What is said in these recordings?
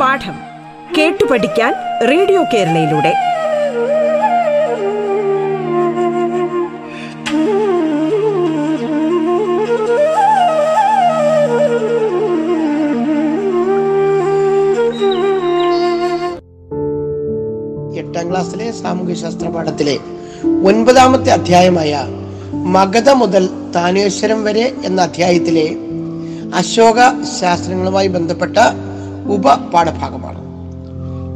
പാഠം കേട്ടു പഠിക്കാൻ റേഡിയോ കേരളയിലൂടെ. എട്ടാം ക്ലാസ്സിലെ സാമൂഹ്യശാസ്ത്ര പാഠത്തിലെ ഒൻപതാമത്തെ അധ്യായമായ മഗധ മുതൽ താനേശ്വരം വരെ എന്ന അധ്യായത്തിലെ അശോക ശാസ്ത്രങ്ങളുമായി ബന്ധപ്പെട്ട ഉപപാഠഭാഗമാണ്.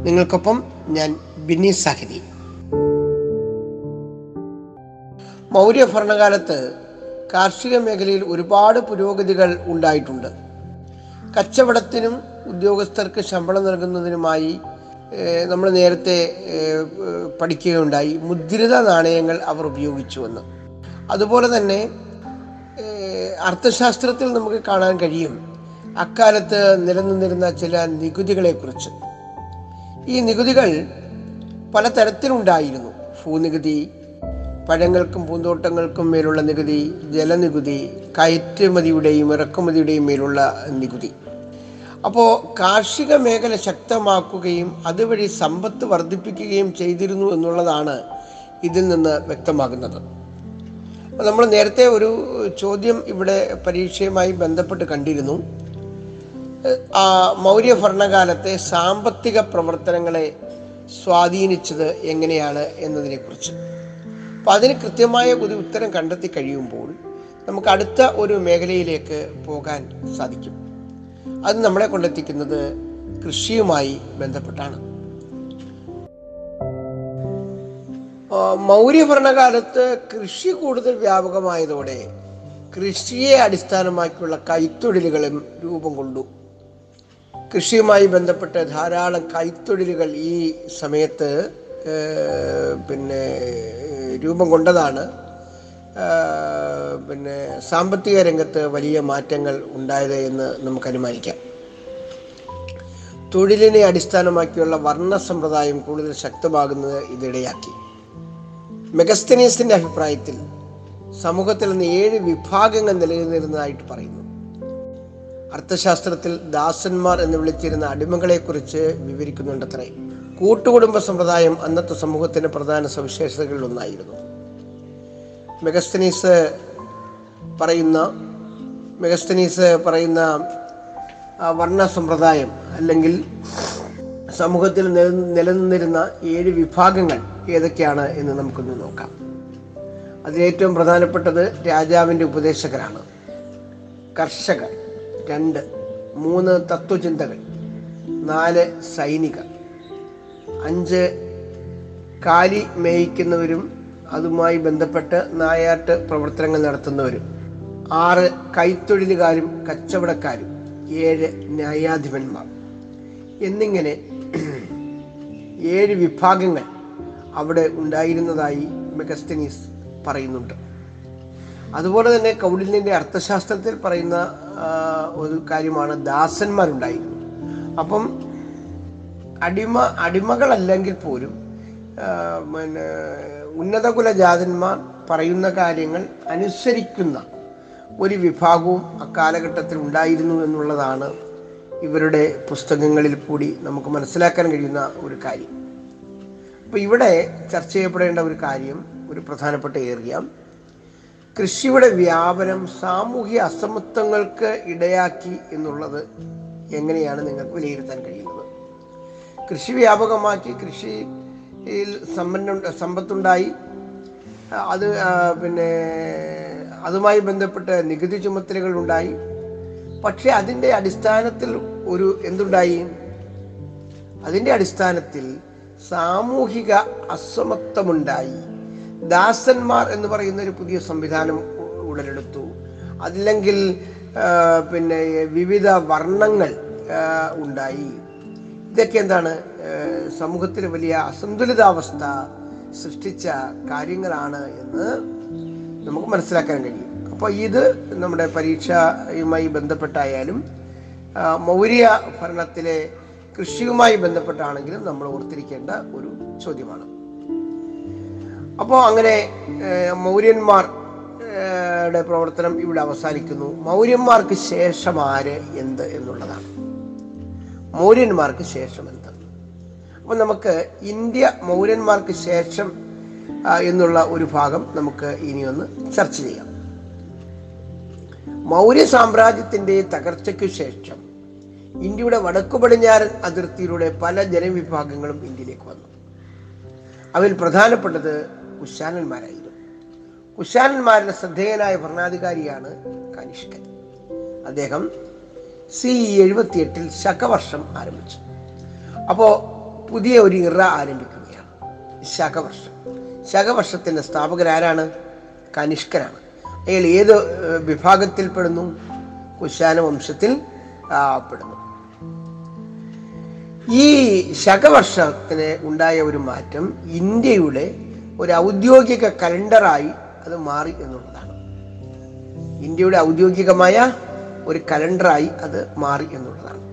നിങ്ങൾക്കൊപ്പം ഞാൻ ബിന്നി സാഹിതി. മൗര്യ ഭരണകാലത്ത് കാർഷിക മേഖലയിൽ ഒരുപാട് പുരോഗതികൾ ഉണ്ടായിട്ടുണ്ട്. കച്ചവടത്തിനും ഉദ്യോഗസ്ഥർക്ക് ശമ്പളം നൽകുന്നതിനുമായി നമ്മൾ നേരത്തെ പഠിക്കുകയുണ്ടായി. മുദ്രിത നാണയങ്ങൾ അവർ ഉപയോഗിച്ചുവെന്ന്. അതുപോലെ തന്നെ അർത്ഥശാസ്ത്രത്തിൽ നമുക്ക് കാണാൻ കഴിയും അക്കാലത്ത് നിലനിന്നിരുന്ന ചില നികുതികളെക്കുറിച്ച്. ഈ നികുതികൾ പലതരത്തിലുണ്ടായിരുന്നു. ഭൂനികുതി പഴങ്ങൾക്കും പൂന്തോട്ടങ്ങൾക്കും മേലുള്ള നികുതി ജലനികുതി കയറ്റുമതിയുടെയും ഇറക്കുമതിയുടെയും മേലുള്ള നികുതി. അപ്പോൾ കാർഷിക മേഖല ശക്തമാക്കുകയും അതുവഴി സമ്പത്ത് വർദ്ധിപ്പിക്കുകയും ചെയ്തിരുന്നു എന്നുള്ളതാണ് ഇതിൽ നിന്ന് വ്യക്തമാകുന്നത്. നമ്മൾ നേരത്തെ ഒരു ചോദ്യം ഇവിടെ പരീക്ഷയുമായി ബന്ധപ്പെട്ട് കണ്ടിരുന്നു. ആ മൗര്യ ഭരണകാലത്തെ സാമ്പത്തിക പ്രവർത്തനങ്ങളെ സ്വാധീനിച്ചത് എങ്ങനെയാണ് എന്നതിനെക്കുറിച്ച്. അപ്പം അതിന് കൃത്യമായ ഒരു ഉത്തരം കണ്ടെത്തി കഴിയുമ്പോൾ നമുക്ക് അടുത്ത ഒരു മേഖലയിലേക്ക് പോകാൻ സാധിക്കും. അത് നമ്മളെ കൊണ്ടെത്തിക്കുന്നത് കൃഷിയുമായി ബന്ധപ്പെട്ടാണ്. മൗര്യ ഭരണകാലത്ത് കൃഷി കൂടുതൽ വ്യാപകമായതോടെ കൃഷിയെ അടിസ്ഥാനമാക്കിയുള്ള കൈത്തൊഴിലുകളും രൂപം കൊണ്ടു. കൃഷിയുമായി ബന്ധപ്പെട്ട് ധാരാളം കൈത്തൊഴിലുകൾ ഈ സമയത്ത് പിന്നെ രൂപം കൊണ്ടതാണ്. പിന്നെ സാമ്പത്തിക രംഗത്ത് വലിയ മാറ്റങ്ങൾ ഉണ്ടായത് എന്ന് നമുക്ക് അനുമാനിക്കാം. തൊഴിലിനെ അടിസ്ഥാനമാക്കിയുള്ള വർണ സമ്പ്രദായം കൂടുതൽ ശക്തമാകുന്നത് ഇതിടയാക്കി മെഗസ്തനീസിന്റെ അഭിപ്രായത്തിൽ സമൂഹത്തിൽ നിന്ന് ഏഴ് വിഭാഗങ്ങൾ നിലനിന്നിരുന്നതായിട്ട് പറയുന്നു. അർത്ഥശാസ്ത്രത്തിൽ ദാസന്മാർ എന്ന് വിളിച്ചിരുന്ന അടിമകളെക്കുറിച്ച് വിവരിക്കുന്നുണ്ടത്രേ. കൂട്ടുകുടുംബ സമ്പ്രദായം അന്നത്തെ സമൂഹത്തിന്റെ പ്രധാന സവിശേഷതകളിൽ ഒന്നായിരുന്നു മെഗസ്തനീസ് പറയുന്ന മെഗസ്തനീസ് പറയുന്ന വർണ സമ്പ്രദായം അല്ലെങ്കിൽ സമൂഹത്തിൽ നില- നിലനിന്നിരുന്ന ഏഴ് വിഭാഗങ്ങൾ ഏതൊക്കെയാണ് എന്ന് നമുക്കൊന്ന് നോക്കാം. അതിലേറ്റവും പ്രധാനപ്പെട്ടത് രാജാവിന്റെ ഉപദേശകരാണ്. കർഷകർ രണ്ട് മൂന്ന് തത്വചിന്തകൾ നാല് സൈനികർ അഞ്ച് കാലി മേയിക്കുന്നവരും അതുമായി ബന്ധപ്പെട്ട് നായാട്ട് പ്രവർത്തനങ്ങൾ നടത്തുന്നവരും ആറ് കൈത്തൊഴിലുകാരും കച്ചവടക്കാരും ഏഴ് ന്യായാധിപന്മാർ. എന്നിങ്ങനെ ഏഴ് വിഭാഗങ്ങൾ അവിടെ ഉണ്ടായിരുന്നതായി മെഗസ്തനീസ് പറയുന്നുണ്ട്. അതുപോലെ തന്നെ കൗടില്യന്റെ അർത്ഥശാസ്ത്രത്തിൽ പറയുന്ന ഒരു കാര്യമാണ് ദാസന്മാരുണ്ടായിരുന്നു. അപ്പം അടിമ അടിമകളല്ലെങ്കിൽ പോലും പിന്നെ ഉന്നതകുല ജാതന്മാർ പറയുന്ന കാര്യങ്ങൾ അനുസരിക്കുന്ന ഒരു വിഭാഗവും അക്കാലഘട്ടത്തിൽ ഉണ്ടായിരുന്നു എന്നുള്ളതാണ് ഇവരുടെ പുസ്തകങ്ങളിൽ കൂടി നമുക്ക് മനസ്സിലാക്കാൻ കഴിയുന്ന ഒരു കാര്യം. അപ്പോൾ ഇവിടെ ചർച്ച ചെയ്യപ്പെടേണ്ട ഒരു കാര്യം ഒരു പ്രധാനപ്പെട്ട ഏറിയ. കൃഷിയുടെ വ്യാപനം സാമൂഹ്യ അസമത്വങ്ങൾക്ക് ഇടയാക്കി എന്നുള്ളത് എങ്ങനെയാണ് നിങ്ങൾക്ക് വിലയിരുത്താൻ കഴിയുന്നത്? കൃഷി വ്യാപകമാക്കി കൃഷിയിൽ സമ്പന്ന സമ്പത്തുണ്ടായി. അത് പിന്നെ അതുമായി ബന്ധപ്പെട്ട് നികുതി ചുമത്തലുകൾ ഉണ്ടായി പക്ഷെ അതിന്റെ അടിസ്ഥാനത്തിൽ ഒരു എന്തുണ്ടായി? അതിന്റെ അടിസ്ഥാനത്തിൽ സാമൂഹിക അസമത്വമുണ്ടായി. ദാസന്മാർ എന്ന് പറയുന്ന ഒരു പുതിയ സംവിധാനം ഉടലെടുത്തു. അതില്ലെങ്കിൽ പിന്നെ വിവിധ വർണങ്ങൾ ഉണ്ടായി. ഇതൊക്കെ എന്താണ്? സമൂഹത്തിൽ വലിയ അസന്തുലിതാവസ്ഥ സൃഷ്ടിച്ച കാര്യങ്ങളാണ് എന്ന് നമുക്ക് മനസ്സിലാക്കാൻ കഴിയും. അപ്പോൾ ഇത് നമ്മുടെ പരീക്ഷയുമായി ബന്ധപ്പെട്ടായാലും മൗര്യ ഭരണത്തിലെ കൃഷിയുമായി ബന്ധപ്പെട്ടാണെങ്കിലും നമ്മൾ ഓർത്തിരിക്കേണ്ട ഒരു ചോദ്യമാണ്. അപ്പോൾ അങ്ങനെ മൗര്യന്മാർ പ്രവർത്തനം ഇവിടെ അവസാനിക്കുന്നു. മൗര്യന്മാർക്ക് ശേഷം ആര് എന്ത് എന്നുള്ളതാണ്. മൗര്യന്മാർക്ക് ശേഷം എന്ത്? അപ്പം നമുക്ക് ഇന്ത്യ മൗര്യന്മാർക്ക് ശേഷം എന്നുള്ള ഒരു ഭാഗം നമുക്ക് ഇനി ഒന്ന് ചർച്ച ചെയ്യാം. മൗര്യ സാമ്രാജ്യത്തിന്റെ തകർച്ചയ്ക്ക് ശേഷം ഇന്ത്യയുടെ വടക്കു പടിഞ്ഞാറൻ അതിർത്തിയിലൂടെ പല ജനവിഭാഗങ്ങളും ഇന്ത്യയിലേക്ക് വന്നു. അവയിൽ പ്രധാനപ്പെട്ടത് കുശാനന്മാരായിരുന്നു കുശാനന്മാരുടെ ശ്രദ്ധേയനായ ഭരണാധികാരിയാണ് കനിഷ്കൻ. അദ്ദേഹം സി എഴുപത്തി എട്ടിൽ ശകവർഷം ആരംഭിച്ചു. അപ്പോൾ പുതിയ ഒരു ഇറ ആരംഭിക്കുകയാണ്. ശകവർഷം. ശകവർഷത്തിന്റെ സ്ഥാപകരാരാണ് കനിഷ്കനാണ്. അയാൾ ഏത് വിഭാഗത്തിൽ വിഭാഗത്തിൽപ്പെടുന്നു? കുശാന വംശത്തിൽ പെടുന്നു ഈ ശകവർഷത്തിന് ഉണ്ടായ ഒരു മാറ്റം ഇന്ത്യയുടെ ഒരു ഔദ്യോഗിക കലണ്ടറായി അത് മാറി എന്നുള്ളതാണ്. ഇന്ത്യയുടെ ഔദ്യോഗികമായ ഒരു കലണ്ടറായി അത് മാറി എന്നുള്ളതാണ്.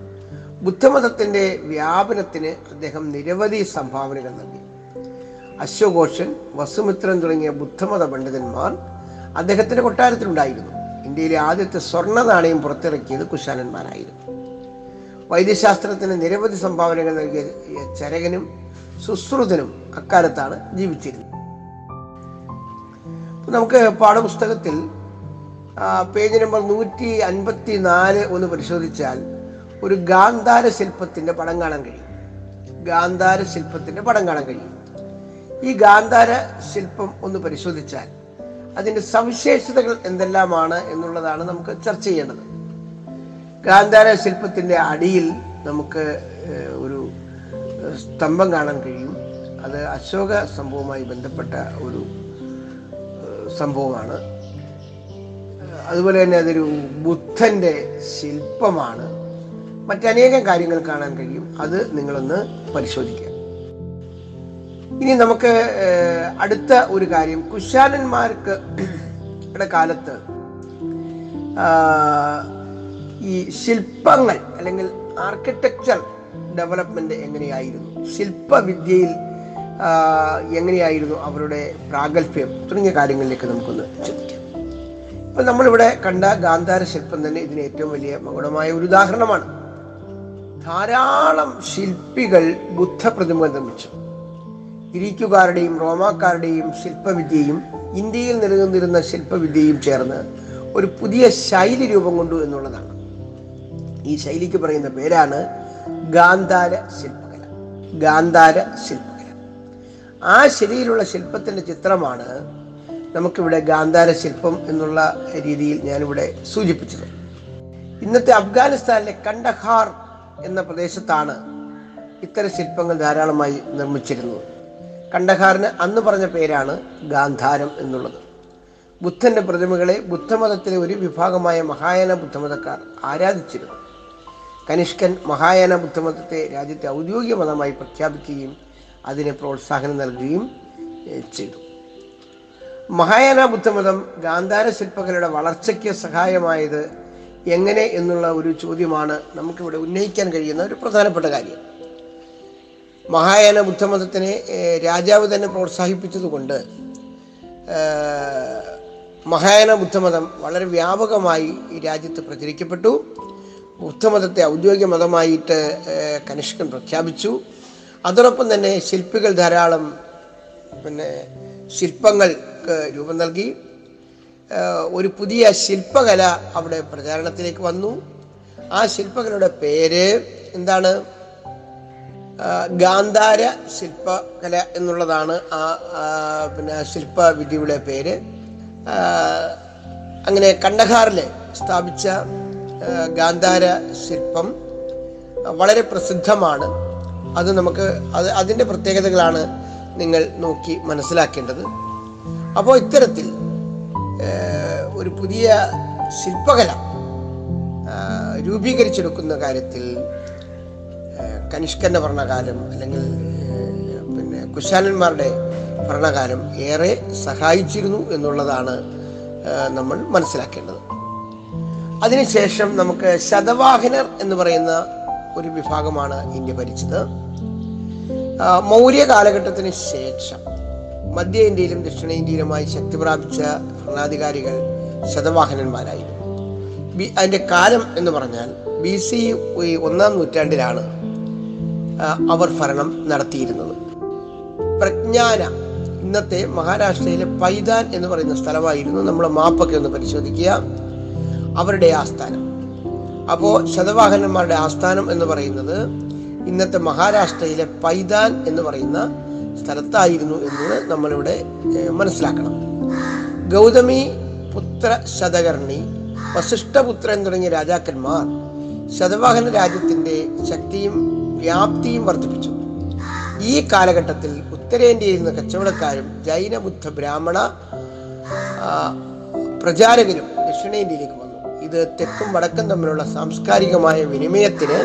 ബുദ്ധമതത്തിന്റെ വ്യാപനത്തിന് അദ്ദേഹം നിരവധി സംഭാവനകൾ നൽകി. അശ്വഘോഷൻ വസുമിത്രൻ തുടങ്ങിയ ബുദ്ധമത പണ്ഡിതന്മാർ അദ്ദേഹത്തിന്റെ കൊട്ടാരത്തിലുണ്ടായിരുന്നു. ഇന്ത്യയിലെ ആദ്യത്തെ സ്വർണ നാണയം പുറത്തിറക്കിയത് കുശാലന്മാരായിരുന്നു. വൈദ്യശാസ്ത്രത്തിന് നിരവധി സംഭാവനകൾ നൽകിയ ചരകനും സുശ്രുതനും അക്കാലത്താണ് ജീവിച്ചിരുന്നത്. നമുക്ക് പാഠപുസ്തകത്തിൽ പേജ് നമ്പർ നൂറ്റി അൻപത്തി നാല് ഒന്ന് പരിശോധിച്ചാൽ ഒരു ഗാന്ധാര ശില്പത്തിന്റെ പടം കാണാൻ കഴിയും. ഗാന്ധാര ശില്പത്തിന്റെ പടം കാണാൻ കഴിയും. ഈ ഗാന്ധാര ശില്പം ഒന്ന് പരിശോധിച്ചാൽ അതിന്റെ സവിശേഷതകൾ എന്തെല്ലാമാണ് എന്നുള്ളതാണ് നമുക്ക് ചർച്ച ചെയ്യേണ്ടത്. ഗാന്ധാര ശില്പത്തിന്റെ അടിയിൽ നമുക്ക് ഒരു സ്തംഭം കാണാൻ കഴിയും. അത് അശോക സംഭവവുമായി ബന്ധപ്പെട്ട ഒരു സംഭവമാണ്. അതുപോലെ തന്നെ അതൊരു ബുദ്ധന്റെ ശില്പമാണ്. മറ്റനേകം കാര്യങ്ങൾ കാണാൻ കഴിയും. അത് നിങ്ങളൊന്ന് പരിശോധിക്കുക. ഇനി നമുക്ക് അടുത്ത ഒരു കാര്യം. കുശാലന്മാർക്ക് കാലത്ത് ഈ ശില്പങ്ങൾ അല്ലെങ്കിൽ ആർക്കിടെക്ചർ ഡെവലപ്മെന്റ് എങ്ങനെയായിരുന്നു? ശില്പവിദ്യയിൽ എങ്ങനെയായിരുന്നു അവരുടെ പ്രാഗൽഭ്യം? തുടങ്ങിയ കാര്യങ്ങളിലേക്ക് നമുക്കൊന്ന് ചിന്തിക്കാം ഇപ്പൊ നമ്മളിവിടെ കണ്ട ഗാന്ധാര ശില്പം തന്നെ ഇതിന് ഏറ്റവും വലിയ മകുടമായ ഒരു ഉദാഹരണമാണ്. ധാരാളം ശില്പികൾ ബുദ്ധപ്രതിമകൾ നിർമ്മിച്ചു. ഗ്രീക്കുകാരുടെയും റോമാക്കാരുടെയും ശില്പവിദ്യയും ഇന്ത്യയിൽ നിലനിന്നിരുന്ന ശില്പവിദ്യയും ചേർന്ന് ഒരു പുതിയ ശൈലി രൂപം കൊണ്ടു എന്നുള്ളതാണ്. ഈ ശൈലിക്ക് പറയുന്ന പേരാണ് ഗാന്ധാര ശില്പകല. ഗാന്ധാര ശില്പകല. ആ ശൈലിയിലുള്ള ശില്പത്തിന്റെ ചിത്രമാണ് നമുക്കിവിടെ ഗാന്ധാര ശില്പം എന്നുള്ള രീതിയിൽ ഞാനിവിടെ സൂചിപ്പിച്ചത്. ഇന്നത്തെ അഫ്ഗാനിസ്ഥാനിലെ കണ്ടഹാർ എന്ന പ്രദേശത്താണ് ഇത്തരം ശില്പങ്ങൾ ധാരാളമായി നിർമ്മിച്ചിരുന്നത്. കണ്ടഹാറിന് അന്ന് പറഞ്ഞ പേരാണ് ഗാന്ധാരം എന്നുള്ളത്. ബുദ്ധന്റെ പ്രതിമകളെ ബുദ്ധമതത്തിലെ ഒരു വിഭാഗമായ മഹായാന ബുദ്ധമതക്കാർ ആരാധിച്ചിരുന്നു. കനിഷ്കൻ മഹായാന ബുദ്ധമതത്തെ രാജ്യത്തെ ഔദ്യോഗിക മതമായി പ്രഖ്യാപിക്കുകയും അതിന് പ്രോത്സാഹനം നൽകുകയും ചെയ്തു. മഹായാന ബുദ്ധമതം ഗാന്ധാര ശില്പകലയുടെ വളർച്ചയ്ക്ക് സഹായമായത് എങ്ങനെ എന്നുള്ള ഒരു ചോദ്യമാണ് നമുക്കിവിടെ ഉന്നയിക്കാൻ കഴിയുന്ന ഒരു പ്രധാനപ്പെട്ട കാര്യം. മഹായാന ബുദ്ധമതത്തിനെ രാജാവ് തന്നെ പ്രോത്സാഹിപ്പിച്ചതുകൊണ്ട് മഹായാന ബുദ്ധമതം വളരെ വ്യാപകമായി ഈ രാജ്യത്ത് പ്രചരിക്കപ്പെട്ടു. ബുദ്ധമതത്തെ ഔദ്യോഗിക മതമായിട്ട് കനിഷ്കൻ പ്രഖ്യാപിച്ചു. അതോടൊപ്പം തന്നെ ശില്പികൾ ധാരാളം പിന്നെ ശില്പങ്ങൾക്ക് രൂപം നൽകി. ഒരു പുതിയ ശില്പകല അവിടെ പ്രചാരണത്തിലേക്ക് വന്നു. ആ ശില്പകലയുടെ പേര് എന്താണ്? ഗാന്ധാര ശില്പകല എന്നുള്ളതാണ് ആ പിന്നെ ശില്പവിദ്യയുടെ പേര്. അങ്ങനെ കണ്ടഹാറിൽ സ്ഥാപിച്ച ഗാന്ധാര ശില്പം വളരെ പ്രസിദ്ധമാണ്. അത് നമുക്ക് അത് അതിന്റെ പ്രത്യേകതകളാണ് നിങ്ങൾ നോക്കി മനസ്സിലാക്കേണ്ടത്. അപ്പോൾ ഇത്തരത്തിൽ ഒരു പുതിയ ശില്പകല രൂപീകരിച്ചെടുക്കുന്ന കാര്യത്തിൽ കനിഷ്കന്റെ ഭരണകാലം അല്ലെങ്കിൽ പിന്നെ കുശാലന്മാരുടെ ഭരണകാലം ഏറെ സഹായിച്ചിരുന്നു എന്നുള്ളതാണ് നമ്മൾ മനസ്സിലാക്കേണ്ടത്. അതിനുശേഷം നമുക്ക് ശതവാഹനർ എന്ന് പറയുന്ന ഒരു വിഭാഗമാണ് ഇന്ത്യ ഭരിച്ചത്. മൗര്യ കാലഘട്ടത്തിന് ശേഷം മധ്യ ഇന്ത്യയിലും ദക്ഷിണേന്ത്യയിലുമായി ശക്തി പ്രാപിച്ച ഭരണാധികാരികൾ ശതവാഹനന്മാരായിരുന്നു അതിന്റെ കാലം എന്ന് പറഞ്ഞാൽ ബി സി ഒന്നാം നൂറ്റാണ്ടിലാണ് അവർ ഭരണം നടത്തിയിരുന്നത്. പ്രജ്ഞാന ഇന്നത്തെ മഹാരാഷ്ട്രയിലെ പൈതാൻ എന്ന് പറയുന്ന സ്ഥലമായിരുന്നു നമ്മൾ മാപ്പൊക്കെ ഒന്ന് പരിശോധിക്കുക. അവരുടെ ആസ്ഥാനം. അപ്പോൾ ശതവാഹനന്മാരുടെ ആസ്ഥാനം എന്ന് പറയുന്നത് ഇന്നത്തെ മഹാരാഷ്ട്രയിലെ പൈതാൻ എന്ന് പറയുന്ന സ്ഥലത്തായിരുന്നു എന്ന് നമ്മളിവിടെ മനസ്സിലാക്കണം. ഗൗതമി പുത്ര ശതകർണി വസിഷ്ഠപുത്രൻ തുടങ്ങിയ രാജാക്കന്മാർ ശതവാഹന രാജ്യത്തിന്റെ ശക്തിയും വ്യാപ്തിയും വർദ്ധിപ്പിച്ചു. ഈ കാലഘട്ടത്തിൽ ഉത്തരേന്ത്യയിൽ നിന്ന് കച്ചവടക്കാരും ജൈന ബുദ്ധ ബ്രാഹ്മണ പ്രചാരകരും ദക്ഷിണേന്ത്യയിലേക്ക് വന്നു. ഇത് തെക്കും വടക്കും തമ്മിലുള്ള സാംസ്കാരികമായ വിനിമയത്തിന്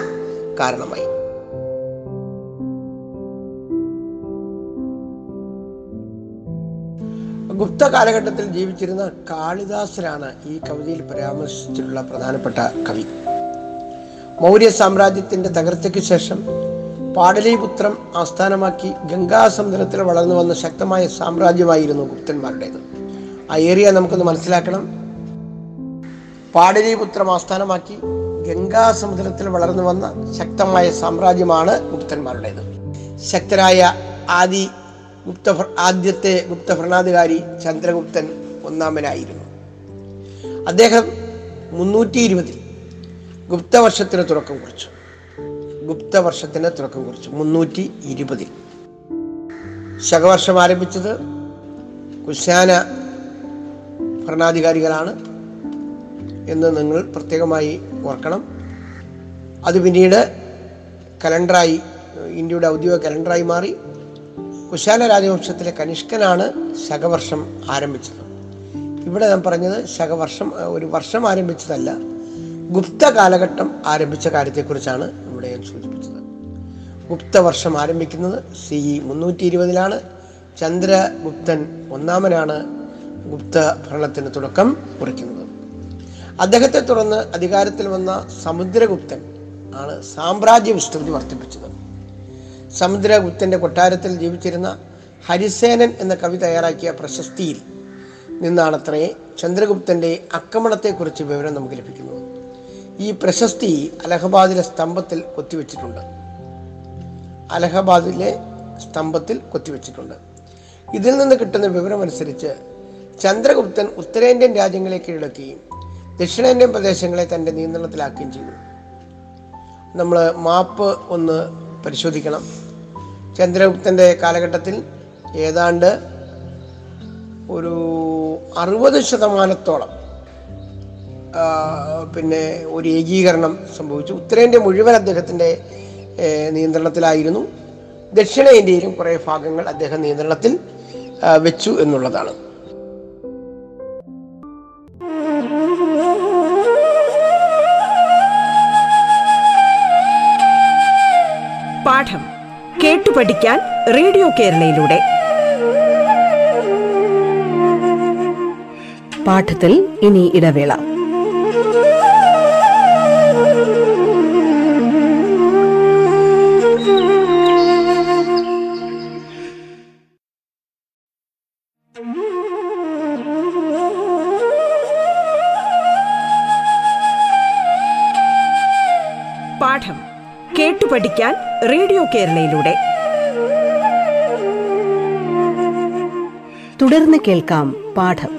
കാരണമായി. ഗുപ്ത കാലഘട്ടത്തിൽ ജീവിച്ചിരുന്ന കാളിദാസനാണ് ഈ കവിതയിൽ പരാമർശിച്ചിട്ടുള്ള പ്രധാനപ്പെട്ട കവി. മൗര്യ സാമ്രാജ്യത്തിന്റെ തകർച്ചയ്ക്ക് ശേഷം പാടലീപുത്രം ആസ്ഥാനമാക്കി ഗംഗാസമുദ്രത്തിൽ വളർന്നു വന്ന ശക്തമായ സാമ്രാജ്യമായിരുന്നു ഗുപ്തന്മാരുടേത്. ആ ഏരിയ നമുക്കൊന്ന് മനസ്സിലാക്കണം. പാടലീപുത്രം ആസ്ഥാനമാക്കി ഗംഗാസമുദ്രത്തിൽ വളർന്നു വന്ന ശക്തമായ സാമ്രാജ്യമാണ് ഗുപ്തന്മാരുടേത്. ശക്തരായ ആദി ഗുപ്ത ആദ്യത്തെ ഗുപ്ത ഭരണാധികാരി ചന്ദ്രഗുപ്തൻ ഒന്നാമനായിരുന്നു. അദ്ദേഹം മുന്നൂറ്റി ഇരുപതിൽ ഗുപ്തവർഷത്തിന് തുടക്കം കുറിച്ചു. ഗുപ്തവർഷത്തിന് തുടക്കം കുറിച്ചു. മുന്നൂറ്റി ഇരുപതിൽ. ശകവർഷം ആരംഭിച്ചത് കുശാന ഭരണാധികാരികളാണ് എന്ന് നിങ്ങൾ പ്രത്യേകമായി ഓർക്കണം. അത് പിന്നീട് കലണ്ടറായി ഇന്ത്യയുടെ ഔദ്യോഗിക കലണ്ടറായി മാറി. കുശാല രാജവംശത്തിലെ കനിഷ്കനാണ് ശകവർഷം ആരംഭിച്ചത്. ഇവിടെ ഞാൻ പറഞ്ഞത് ശകവർഷം ഒരു വർഷം ആരംഭിച്ചതല്ല. ഗുപ്ത കാലഘട്ടം ആരംഭിച്ച കാര്യത്തെക്കുറിച്ചാണ് ഇവിടെ ഞാൻ സൂചിപ്പിച്ചത്. ഗുപ്തവർഷം ആരംഭിക്കുന്നത് സി ഇ മുന്നൂറ്റി ഇരുപതിലാണ് ചന്ദ്രഗുപ്തൻ ഒന്നാമനാണ് ഗുപ്ത ഭരണത്തിന് തുടക്കം കുറിക്കുന്നത്. അദ്ദേഹത്തെ തുടർന്ന് അധികാരത്തിൽ വന്ന സമുദ്രഗുപ്തൻ ആണ് സാമ്രാജ്യ വിസ്തൃതി വർദ്ധിപ്പിച്ചത്. സമുദ്രഗുപ്തന്റെ കൊട്ടാരത്തിൽ ജീവിച്ചിരുന്ന ഹരിസേനൻ എന്ന കവി തയ്യാറാക്കിയ പ്രശസ്തിയിൽ നിന്നാണത്രേ ചന്ദ്രഗുപ്തന്റെ ആക്രമണത്തെക്കുറിച്ച് വിവരം നമുക്ക് ലഭിക്കുന്നത്. ഈ പ്രശസ്തി അലഹബാദിലെ സ്തംഭത്തിൽ കൊത്തിവെച്ചിട്ടുണ്ട്. അലഹബാദിലെ സ്തംഭത്തിൽ കൊത്തിവെച്ചിട്ടുണ്ട്. ഇതിൽ നിന്ന് കിട്ടുന്ന വിവരമനുസരിച്ച് ചന്ദ്രഗുപ്തൻ ഉത്തരേന്ത്യൻ രാജ്യങ്ങളെ കീഴടക്കുകയും ദക്ഷിണേന്ത്യൻ പ്രദേശങ്ങളെ തന്റെ നിയന്ത്രണത്തിലാക്കുകയും ചെയ്തു. നമ്മൾ മാപ്പ് ഒന്ന് പരിശോധിക്കണം. ചന്ദ്രഗുപ്തന്റെ കാലഘട്ടത്തിൽ ഏതാണ്ട് ഒരു അറുപത് ശതമാനത്തോളം പിന്നെ ഒരു ഏകീകരണം സംഭവിച്ചു. ഉത്തരേന്ത്യ മുഴുവൻ അദ്ദേഹത്തിന്റെ നിയന്ത്രണത്തിലായിരുന്നു. ദക്ഷിണേന്ത്യയിലും കുറേ ഭാഗങ്ങൾ അദ്ദേഹം നിയന്ത്രണത്തിൽ വെച്ചു എന്നുള്ളതാണ്. പാഠം കേട്ടു പഠിക്കാൻ റേഡിയോ കേരളയിലൂടെ. പാഠത്തിൽ ഇനി ഇടവേള. റേഡിയോ കേരളയിലൂടെ. തുടർന്ന് കേൾക്കാം പാഠം.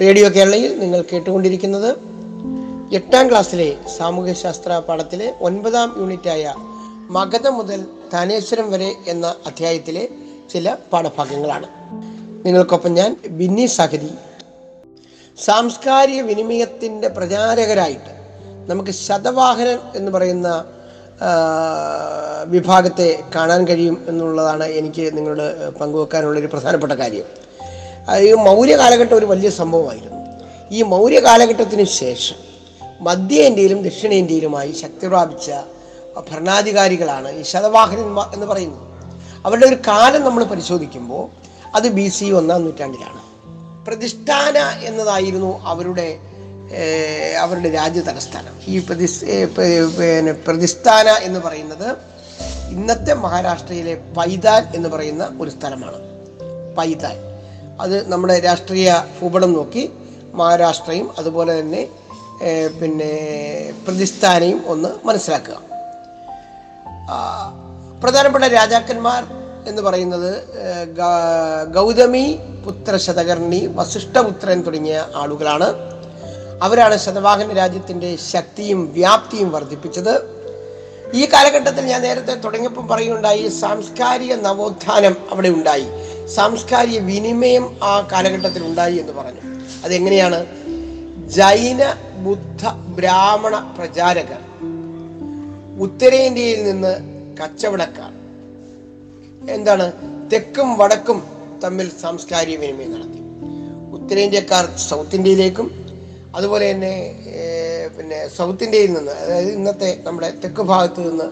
റേഡിയോ കേരളയിൽ നിങ്ങൾ കേട്ടുകൊണ്ടിരിക്കുന്നത് എട്ടാം ക്ലാസ്സിലെ സാമൂഹ്യശാസ്ത്ര പാഠത്തിലെ ഒൻപതാം യൂണിറ്റായ മഗധ മുതൽ ധാനേശ്വരം വരെ എന്ന അധ്യായത്തിലെ ചില പാഠഭാഗങ്ങളാണ്. നിങ്ങൾക്കൊപ്പം ഞാൻ ബിന്നി സഹരി സാംസ്കാരിക വിനിമയത്തിന്റെ പ്രചാരകരായിട്ട് നമുക്ക് ശതവാഹനൻ എന്ന് പറയുന്ന വിഭാഗത്തെ കാണാൻ കഴിയും എന്നുള്ളതാണ് എനിക്ക് നിങ്ങളോട് പങ്കുവെക്കാനുള്ളൊരു പ്രധാനപ്പെട്ട കാര്യം. ഈ മൗര്യ കാലഘട്ടം ഒരു വലിയ സംഭവമായിരുന്നു. ഈ മൗര്യ കാലഘട്ടത്തിന് ശേഷം മധ്യ ഇന്ത്യയിലും ദക്ഷിണേന്ത്യയിലുമായി ശക്തി പ്രാപിച്ച ഭരണാധികാരികളാണ് ഈ ശതവാഹനന്മാർ എന്ന് പറയുന്നത്. അവരുടെ ഒരു കാലം നമ്മൾ പരിശോധിക്കുമ്പോൾ അത് ബി സി ഒന്നാം നൂറ്റാണ്ടിലാണ്. പ്രതിഷ്ഠാന എന്നതായിരുന്നു അവരുടെ അവരുടെ രാജ്യ തലസ്ഥാനം ഈ പ്രതിസ് ഏർ, പ- പിന്നെ പ്രതിസ്ഥാന എന്ന് പറയുന്നത് ഇന്നത്തെ മഹാരാഷ്ട്രയിലെ പൈതാൻ എന്ന് പറയുന്ന ഒരു സ്ഥലമാണ്. പൈതാൻ അത് നമ്മുടെ രാഷ്ട്രീയ ഭൂപടം നോക്കി മഹാരാഷ്ട്രയും അതുപോലെ തന്നെ പിന്നെ പ്രതിസ്ഥാനയും ഒന്ന് മനസ്സിലാക്കുക. പ്രധാനപ്പെട്ട രാജാക്കന്മാർ എന്ന് പറയുന്നത് ഗൗതമി പുത്ര ശതകർണി വസിഷ്ഠപുത്രൻ തുടങ്ങിയ ആളുകളാണ്. അവരാണ് ശതവാഹന രാജ്യത്തിന്റെ ശക്തിയും വ്യാപ്തിയും വർദ്ധിപ്പിച്ചത്. ഈ കാലഘട്ടത്തിൽ ഞാൻ നേരത്തെ തുടങ്ങിയപ്പോൾ പറയുകയുണ്ടായി സാംസ്കാരിക നവോത്ഥാനം അവിടെ ഉണ്ടായി. സാംസ്കാരിക വിനിമയം ആ കാലഘട്ടത്തിൽ ഉണ്ടായി എന്ന് പറഞ്ഞു. അതെങ്ങനെയാണ്? ജൈന ബുദ്ധ ബ്രാഹ്മണ പ്രചാരകർ ഉത്തരേന്ത്യയിൽ നിന്ന് കച്ചവടക്കാർ എന്താണ്? തെക്കും വടക്കും തമ്മിൽ സാംസ്കാരിക വിനിമയം നടത്തി. ഉത്തരേന്ത്യക്കാർ സൗത്ത് ഇന്ത്യയിലേക്കും അതുപോലെ തന്നെ പിന്നെ സൗത്ത് ഇന്ത്യയിൽ നിന്ന് അതായത് ഇന്നത്തെ നമ്മുടെ തെക്ക് ഭാഗത്ത് നിന്ന്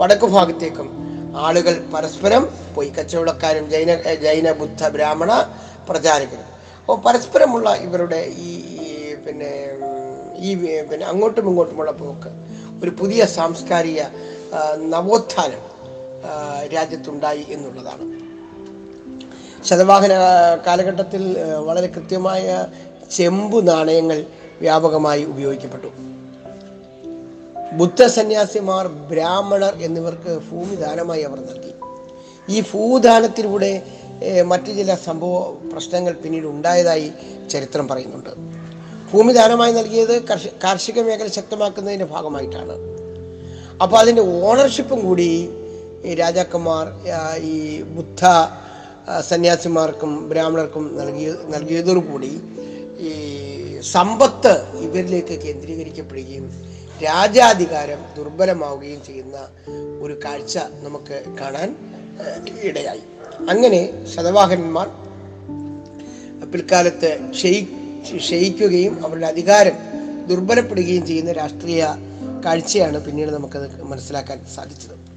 വടക്ക് ഭാഗത്തേക്കും ആളുകൾ പരസ്പരം പോയി. കച്ചവടക്കാരും ജൈന ജൈന ബുദ്ധ ബ്രാഹ്മണ പ്രചാരകരും. അപ്പോൾ പരസ്പരമുള്ള ഇവരുടെ ഈ പിന്നെ ഈ പിന്നെ അങ്ങോട്ടും ഇങ്ങോട്ടുമുള്ള പോക്ക് ഒരു പുതിയ സാംസ്കാരിക നവോത്ഥാനം. രാജ്യത്തുണ്ടായി എന്നുള്ളതാണ്. ശതവാഹന കാലഘട്ടത്തിൽ വളരെ കൃത്യമായ ചെമ്പു നാണയങ്ങൾ വ്യാപകമായി ഉപയോഗിക്കപ്പെട്ടു. ബുദ്ധ സന്യാസിമാർ ബ്രാഹ്മണർ എന്നിവർക്ക് ഭൂമി ദാനമായി അവർ നൽകി. ഈ ഭൂദാനത്തിലൂടെ മറ്റു ചില സംഭവ പ്രശ്നങ്ങൾ പിന്നീട് ഉണ്ടായതായി ചരിത്രം പറയുന്നുണ്ട്. ഭൂമി ദാനമായി നൽകിയത് കർഷ- കാർഷിക മേഖല ശക്തമാക്കുന്നതിന്റെ ഭാഗമായിട്ടാണ്. അപ്പോൾ അതിന്റെ ഓണർഷിപ്പും കൂടി ഈ രാജാക്കന്മാർ ഈ ബുദ്ധ സന്യാസിമാർക്കും ബ്രാഹ്മണർക്കും നൽകിയ നൽകിയതോടുകൂടി ഈ സമ്പത്ത് ഇവരിലേക്ക് കേന്ദ്രീകരിക്കപ്പെടുകയും രാജാധികാരം ദുർബലമാവുകയും ചെയ്യുന്ന ഒരു കാഴ്ച നമുക്ക് കാണാൻ ഇടയായി. അങ്ങനെ ശതവാഹനന്മാർ പിൽക്കാലത്ത് ക്ഷയി ക്ഷയിക്കുകയും അവരുടെ അധികാരം ദുർബലപ്പെടുകയും ചെയ്യുന്ന രാഷ്ട്രീയ കാഴ്ചയാണ് പിന്നീട് നമുക്കത് മനസ്സിലാക്കാൻ സാധിച്ചത്.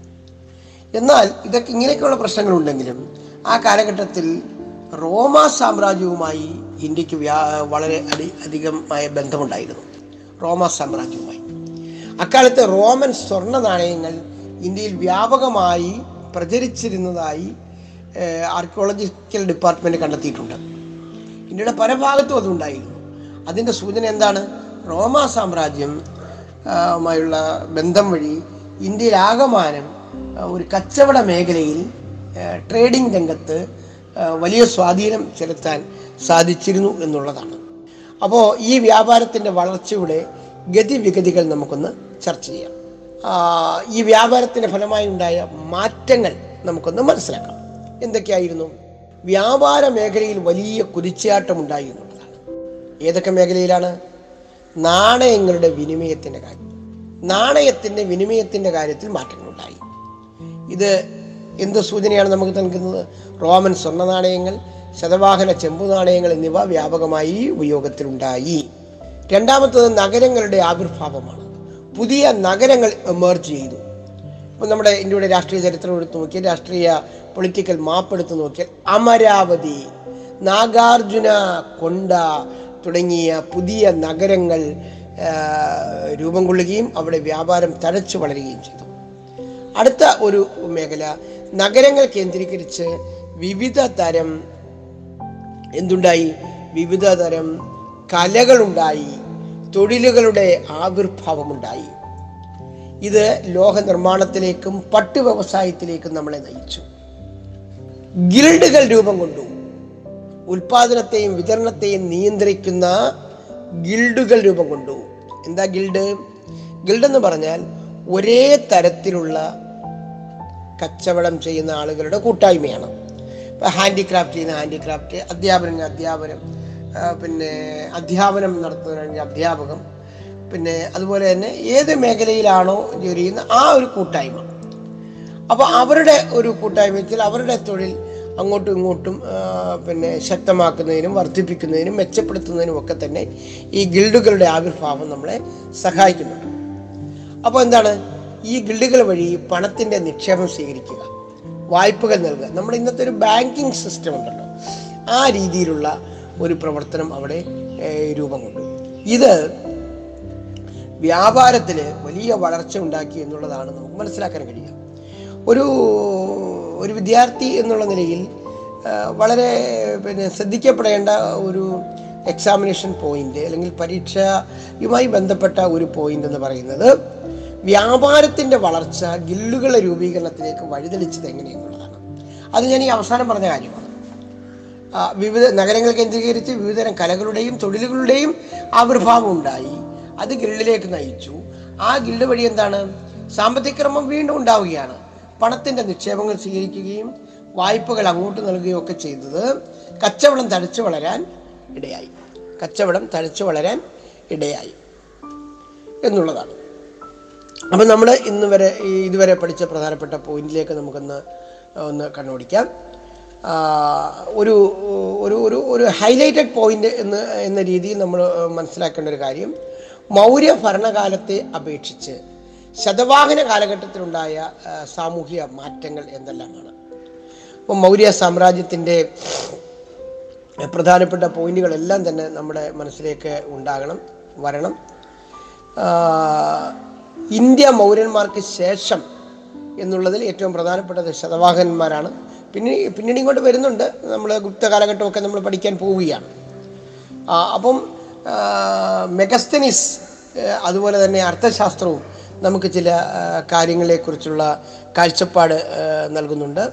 എന്നാൽ ഇതൊക്കെ ഇങ്ങനെയൊക്കെയുള്ള പ്രശ്നങ്ങളുണ്ടെങ്കിലും ആ കാലഘട്ടത്തിൽ റോമ സാമ്രാജ്യവുമായി ഇന്ത്യയ്ക്ക് വ്യാ വളരെ അടി അധികമായ ബന്ധമുണ്ടായിരുന്നു. റോമ സാമ്രാജ്യവുമായി. അക്കാലത്തെ റോമൻ സ്വർണ നാണയങ്ങൾ ഇന്ത്യയിൽ വ്യാപകമായി പ്രചരിച്ചിരുന്നതായി ആർക്കിയോളജിക്കൽ ഡിപ്പാർട്ട്മെന്റ് കണ്ടെത്തിയിട്ടുണ്ട്. ഇന്ത്യയുടെ പല ഭാഗത്തും അതുണ്ടായിരുന്നു. അതിന്റെ സൂചന എന്താണ്? റോമ സാമ്രാജ്യം മായുള്ള ബന്ധം വഴി ഇന്ത്യയിലാകമാനം ഒരു കച്ചവട മേഖലയിൽ ട്രേഡിംഗ് രംഗത്ത് വലിയ സ്വാധീനം ചെലുത്താൻ സാധിച്ചിരുന്നു എന്നുള്ളതാണ്. അപ്പോൾ ഈ വ്യാപാരത്തിന്റെ വളർച്ചയുടെ ഗതിവിഗതികൾ നമുക്കൊന്ന് ചർച്ച ചെയ്യാം. ഈ വ്യാപാരത്തിന്റെ ഫലമായി ഉണ്ടായ മാറ്റങ്ങൾ നമുക്കൊന്ന് മനസ്സിലാക്കാം. എന്തൊക്കെയായിരുന്നു? വ്യാപാര മേഖലയിൽ വലിയ കുതിച്ചാട്ടം ഉണ്ടായി എന്നുള്ളതാണ്. ഏതൊക്കെ മേഖലയിലാണ്? നാണയങ്ങളുടെ വിനിമയത്തിന്റെ കാര്യം. നാണയത്തിന്റെ വിനിമയത്തിന്റെ കാര്യത്തിൽ മാറ്റങ്ങളുണ്ടായി. ഇത് എന്ത് സൂചനയാണ് നമുക്ക് നൽകുന്നത്? റോമൻ സ്വർണ നാണയങ്ങൾ ശതവാഹന ചെമ്പു നാണയങ്ങൾ എന്നിവ വ്യാപകമായി ഉപയോഗത്തിലുണ്ടായി. രണ്ടാമത്തത് നഗരങ്ങളുടെ ആവിർഭാവമാണ്. പുതിയ നഗരങ്ങൾ എമേർജ് ചെയ്തു. ഇപ്പം നമ്മുടെ ഇന്ത്യയുടെ രാഷ്ട്രീയ ചരിത്രം എടുത്തു നോക്കിയാൽ രാഷ്ട്രീയ പൊളിറ്റിക്കൽ മാപ്പ് എടുത്ത് നോക്കിയാൽ അമരാവതി നാഗാർജുന കൊണ്ട തുടങ്ങിയ പുതിയ നഗരങ്ങൾ രൂപം കൊള്ളുകയും അവിടെ വ്യാപാരം തഴച്ചു വളരുകയും ചെയ്തു. അടുത്ത ഒരു മേഖല നഗരങ്ങൾ കേന്ദ്രീകരിച്ച് വിവിധ തരം എന്തുണ്ടായി? വിവിധ തരം കലകളുണ്ടായി. തൊഴിലുകളുടെ ആവിർഭാവമുണ്ടായി. ഇത് ലോഹ നിർമ്മാണത്തിലേക്കും പട്ടു വ്യവസായത്തിലേക്കും നമ്മളെ നയിച്ചു. ഗിൽഡുകൾ രൂപം കൊണ്ടു. ഉൽപാദനത്തെയും വിതരണത്തെയും നിയന്ത്രിക്കുന്ന ഗിൽഡുകൾ രൂപം കൊണ്ടു. എന്താ ഗിൽഡ്? ഗിൽഡ് എന്ന് പറഞ്ഞാൽ ഒരേ തരത്തിലുള്ള കച്ചവടം ചെയ്യുന്ന ആളുകളുടെ കൂട്ടായ്മയാണ്. ഇപ്പം ഹാൻഡിക്രാഫ്റ്റ് ചെയ്യുന്ന ഹാൻഡിക്രാഫ്റ്റ് അധ്യാപനം അധ്യാപനം പിന്നെ അധ്യാപനം നടത്തുന്ന അധ്യാപകം പിന്നെ അതുപോലെ തന്നെ ഏത് മേഖലയിലാണോ ജോലി ചെയ്യുന്ന ആ ഒരു കൂട്ടായ്മ. അപ്പോൾ അവരുടെ ഒരു കൂട്ടായ്മത്തിൽ അവരുടെ തൊഴിൽ അങ്ങോട്ടും ഇങ്ങോട്ടും പിന്നെ ശക്തമാക്കുന്നതിനും വർദ്ധിപ്പിക്കുന്നതിനും മെച്ചപ്പെടുത്തുന്നതിനും ഒക്കെ തന്നെ ഈ ഗിൽഡുകളുടെ ആവിർഭാവം നമ്മളെ സഹായിക്കുന്നുണ്ട്. അപ്പോൾ എന്താണ്? ഈ ഗിൽഡുകൾ വഴി പണത്തിന്റെ നിക്ഷേപം സ്വീകരിക്കുക. വായ്പകൾ നൽകുക. നമ്മുടെ ഇന്നത്തെ ഒരു ബാങ്കിങ് സിസ്റ്റം ഉണ്ടല്ലോ. ആ രീതിയിലുള്ള ഒരു പ്രവർത്തനം അവിടെ രൂപം കൊണ്ടു ഇത് വ്യാപാരത്തിൽ വലിയ വളർച്ച ഉണ്ടാക്കി എന്നുള്ളതാണ് നമുക്ക് മനസ്സിലാക്കാൻ കഴിയുക. ഒരു ഒരു വിദ്യാർത്ഥി എന്നുള്ള നിലയിൽ വളരെ പിന്നെ ശ്രദ്ധിക്കപ്പെടേണ്ട ഒരു എക്സാമിനേഷൻ പോയിന്റ് അല്ലെങ്കിൽ പരീക്ഷയുമായി ബന്ധപ്പെട്ട ഒരു പോയിന്റ് എന്ന് പറയുന്നത് വ്യാപാരത്തിന്റെ വളർച്ച ഗില്ലുകളുടെ രൂപീകരണത്തിലേക്ക് വഴിതെളിച്ചത് എങ്ങനെയെന്നുള്ളതാണ്. അത് ഞാൻ ഈ അവസാനം പറഞ്ഞ കാര്യമാണ്. വിവിധ നഗരങ്ങൾ കേന്ദ്രീകരിച്ച് വിവിധതരം കലകളുടെയും തൊഴിലുകളുടെയും ആവിർഭാവം ഉണ്ടായി അത് ഗിൽഡിലേക്ക് നയിച്ചു. ആ ഗിൽഡ് വഴി എന്താണ്? സാമ്പത്തിക ക്രമം വീണ്ടും ഉണ്ടാവുകയാണ്. പണത്തിന്റെ നിക്ഷേപങ്ങൾ സ്വീകരിക്കുകയും വായ്പകൾ അങ്ങോട്ട് നൽകുകയും ഒക്കെ ചെയ്തത് കച്ചവടം തഴച്ചു വളരാൻ ഇടയായി. കച്ചവടം തഴച്ചു വളരാൻ ഇടയായി എന്നുള്ളതാണ്. അപ്പം നമ്മൾ ഇന്ന് വരെ ഇതുവരെ പഠിച്ച പ്രധാനപ്പെട്ട പോയിന്റിലേക്ക് നമുക്കൊന്ന് ഒന്ന് കണ്ണോടിക്കാം. ആ, ഒരു ഒരു ഒരു ഒരു ഹൈലൈറ്റഡ് പോയിന്റ് എന്ന് എന്ന രീതിയിൽ നമ്മൾ മനസ്സിലാക്കേണ്ട ഒരു കാര്യം. മൗര്യ ഭരണകാലത്തെ അപേക്ഷിച്ച് ശതവാഹന കാലഘട്ടത്തിലുണ്ടായ സാമൂഹിക മാറ്റങ്ങൾ എന്തെല്ലാമാണ്? അപ്പം മൗര്യ സാമ്രാജ്യത്തിന്റെ പ്രധാനപ്പെട്ട പോയിന്റുകളെല്ലാം തന്നെ നമ്മുടെ മനസ്സിലേക്ക് ഉണ്ടാകണം വരണം. ഇന്ത്യ മൗര്യന്മാർക്ക് ശേഷം എന്നുള്ളതിൽ ഏറ്റവും പ്രധാനപ്പെട്ടത് ശതവാഹനന്മാരാണ് പിന്നെ പിന്നീട് ഇങ്ങോട്ട് വരുന്നുണ്ട്. നമ്മൾ ഗുപ്ത കാലഘട്ടമൊക്കെ നമ്മൾ പഠിക്കാൻ പോവുകയാണ്. അപ്പം മെഗസ്തനിസ് അതുപോലെ തന്നെ അർത്ഥശാസ്ത്രവും നമുക്ക് ചില കാര്യങ്ങളെക്കുറിച്ചുള്ള കാഴ്ചപ്പാട് നൽകുന്നുണ്ട്.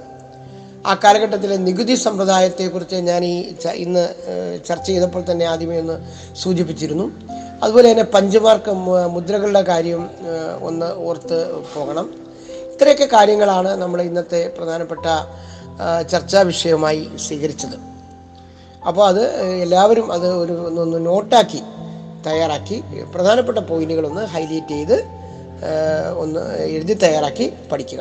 ആ കാലഘട്ടത്തിലെ നികുതി സമ്പ്രദായത്തെക്കുറിച്ച് ഞാൻ ഈ ഇന്ന് ചർച്ച ചെയ്തപ്പോൾ തന്നെ ആദ്യമേ ഒന്ന് സൂചിപ്പിച്ചിരുന്നു. അതുപോലെ തന്നെ പഞ്ചമാർക്ക് മുദ്രകളുടെ കാര്യം ഒന്ന് ഓർത്ത് പോകണം. ഇത്രയൊക്കെ കാര്യങ്ങളാണ് നമ്മൾ ഇന്നത്തെ പ്രധാനപ്പെട്ട ചർച്ചാ വിഷയമായി സ്വീകരിച്ചത്. അപ്പോൾ അത് എല്ലാവരും അത് ഒരു ഒന്ന് നോട്ടാക്കി തയ്യാറാക്കി പ്രധാനപ്പെട്ട പോയിന്റുകളൊന്ന് ഹൈലൈറ്റ് ചെയ്ത് ഒന്ന് എഴുതി തയ്യാറാക്കി പഠിക്കുക.